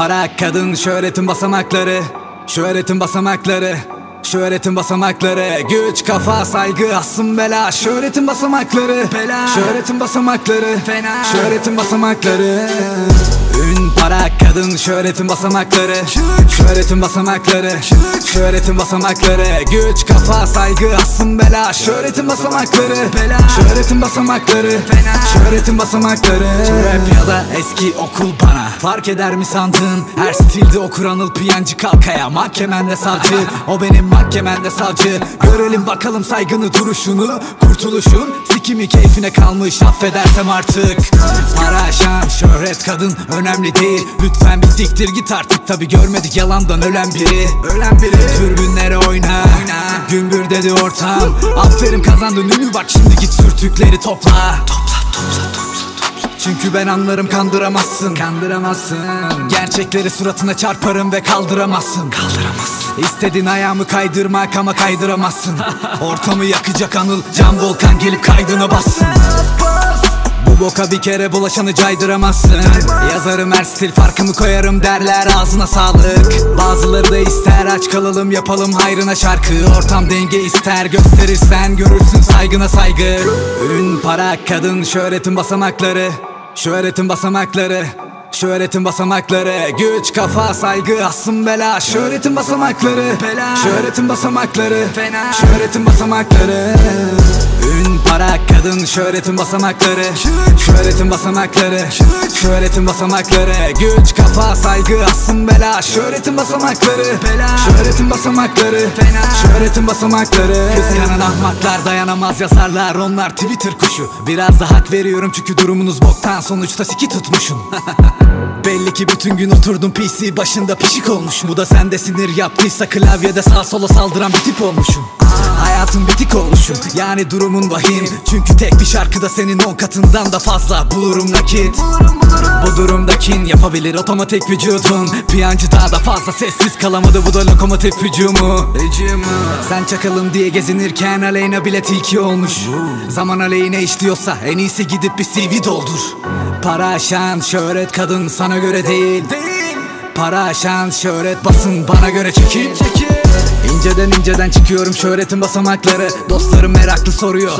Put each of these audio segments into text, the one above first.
para, kadın, şöhretin basamakları. Şöhretin basamakları. Şöhretin basamakları. Güç, kafa, saygı, asım bela. Şöhretin basamakları. Bela. Şöhretin basamakları. Fena. Şöhretin basamakları Ün, para, kadın, şöhretin basamakları. Şöhretin basamakları. Şöhretin basamakları. Güç, kafa, saygı, asım bela. Şöhretin basamakları. Bela. Şöhretin basamakları. Fena. Şöhretin basamakları. Rap ya da eski okul bana. Fark eder mi sandın? Her stilde okur anıl piyancı kalkaya. Mahkemende savcı. O benim mahkemende savcı. Görelim bakalım saygını duruşunu. Kurtuluşun Sikimi keyfine kalmış. Affedersem artık. Para şan şöhret kadın önemli değil. Lütfen bir siktir git artık. Tabi görmedik yalandan ölen biri. Ölen biri. Türbünlere oyna, Gümbür dedi ortam. Aferin kazandın ünlü. Bak şimdi git sürtükleri topla. Çünkü ben anlarım kandıramazsın. Kandıramazsın. Gerçekleri suratına çarparım ve kaldıramazsın. Kaldıramazsın. İstediğin ayağımı kaydırmak ama kaydıramazsın. Ortamı yakacak anıl Can volkan gelip kaydına bassın bu boka bir kere bulaşanı caydıramazsın. Yazarım her stil farkımı koyarım derler ağzına sağlık. Bazıları da ister aç kalalım yapalım hayrına şarkı. Ortam denge ister gösterirsen görürsün saygına saygı. Ün para kadın şöhretin basamakları. Şöhretin basamakları Şöhretin basamakları Güç kafa saygı asım bela Şöhretin basamakları Bela. Şöhretin basamakları Fena. Şöhretin basamakları Ün para kadın şöhretin basamakları. Şöhretin basamakları. Şöhretin basamakları Güç kafa saygı asım bela Şöhretin basamakları Bela. Şöhretin basamakları Fena. Şöhretin basamakları Kıskanan ahmaklar dayanamaz yazarlar Onlar Twitter kuşu Biraz da hak veriyorum çünkü durumunuz boktan Sonuçta siki tutmuşum Belli ki bütün gün oturdum PC başında pişik olmuş Bu da sende sinir yaptıysa klavyede sağ sola saldıran bir tip olmuşum. Hayatın bitik olmuşum. Yani durumun vahim. Çünkü tek bir şarkıda senin on katından da fazla. Bulurum nakit. Bu durumda kin yapabilir otomatik vücudun. Piyancı daha da fazla sessiz kalamadı. Bu da lokomotif hücumu. Hücumu. Sen çakalım diye gezinirken aleyna bile tilki olmuş. Zaman aleyhine işliyorsa en iyisi gidip bir CV doldur Para, şan, şöhret kadın sana göre değil. Para, şan, şöhret basın bana göre çekil. İnceden inceden çıkıyorum şöhretin basamakları Dostlarım meraklı soruyor.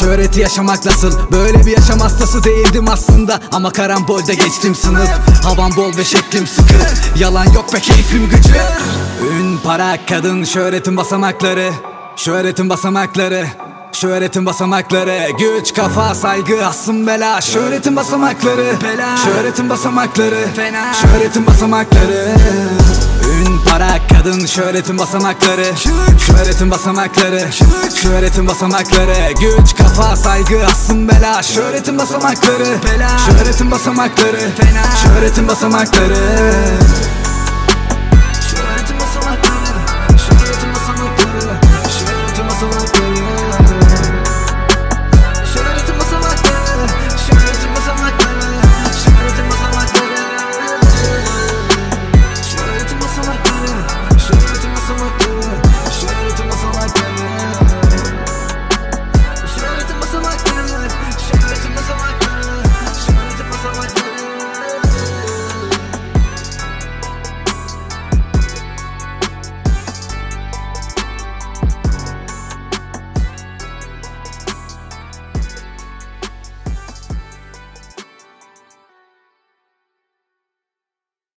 Şöhreti yaşamak nasıl? Böyle bir yaşam hastası değildim aslında Ama karambolde geçtim sınıf Havam bol ve şeklim sıkı Yalan yok be keyfim gıcı Ün, para, kadın, şöhretin basamakları Şöhretin basamakları Şöhretin basamakları Güç, kafa, saygı, asım bela Şöhretin basamakları Bela. Şöhretin basamakları Fena. Şöhretin basamakları Ün, para, kadın, şöhretin basamakları. Şöhretin basamakları. Şöhretin basamakları Güç, kafa, saygı, asım bela Şöhretin basamakları Bela. Şöhretin basamakları Fena. Şöhretin basamakları Şöhretin basamakları. Şöhretin basamakları. Şöhretin basamakları.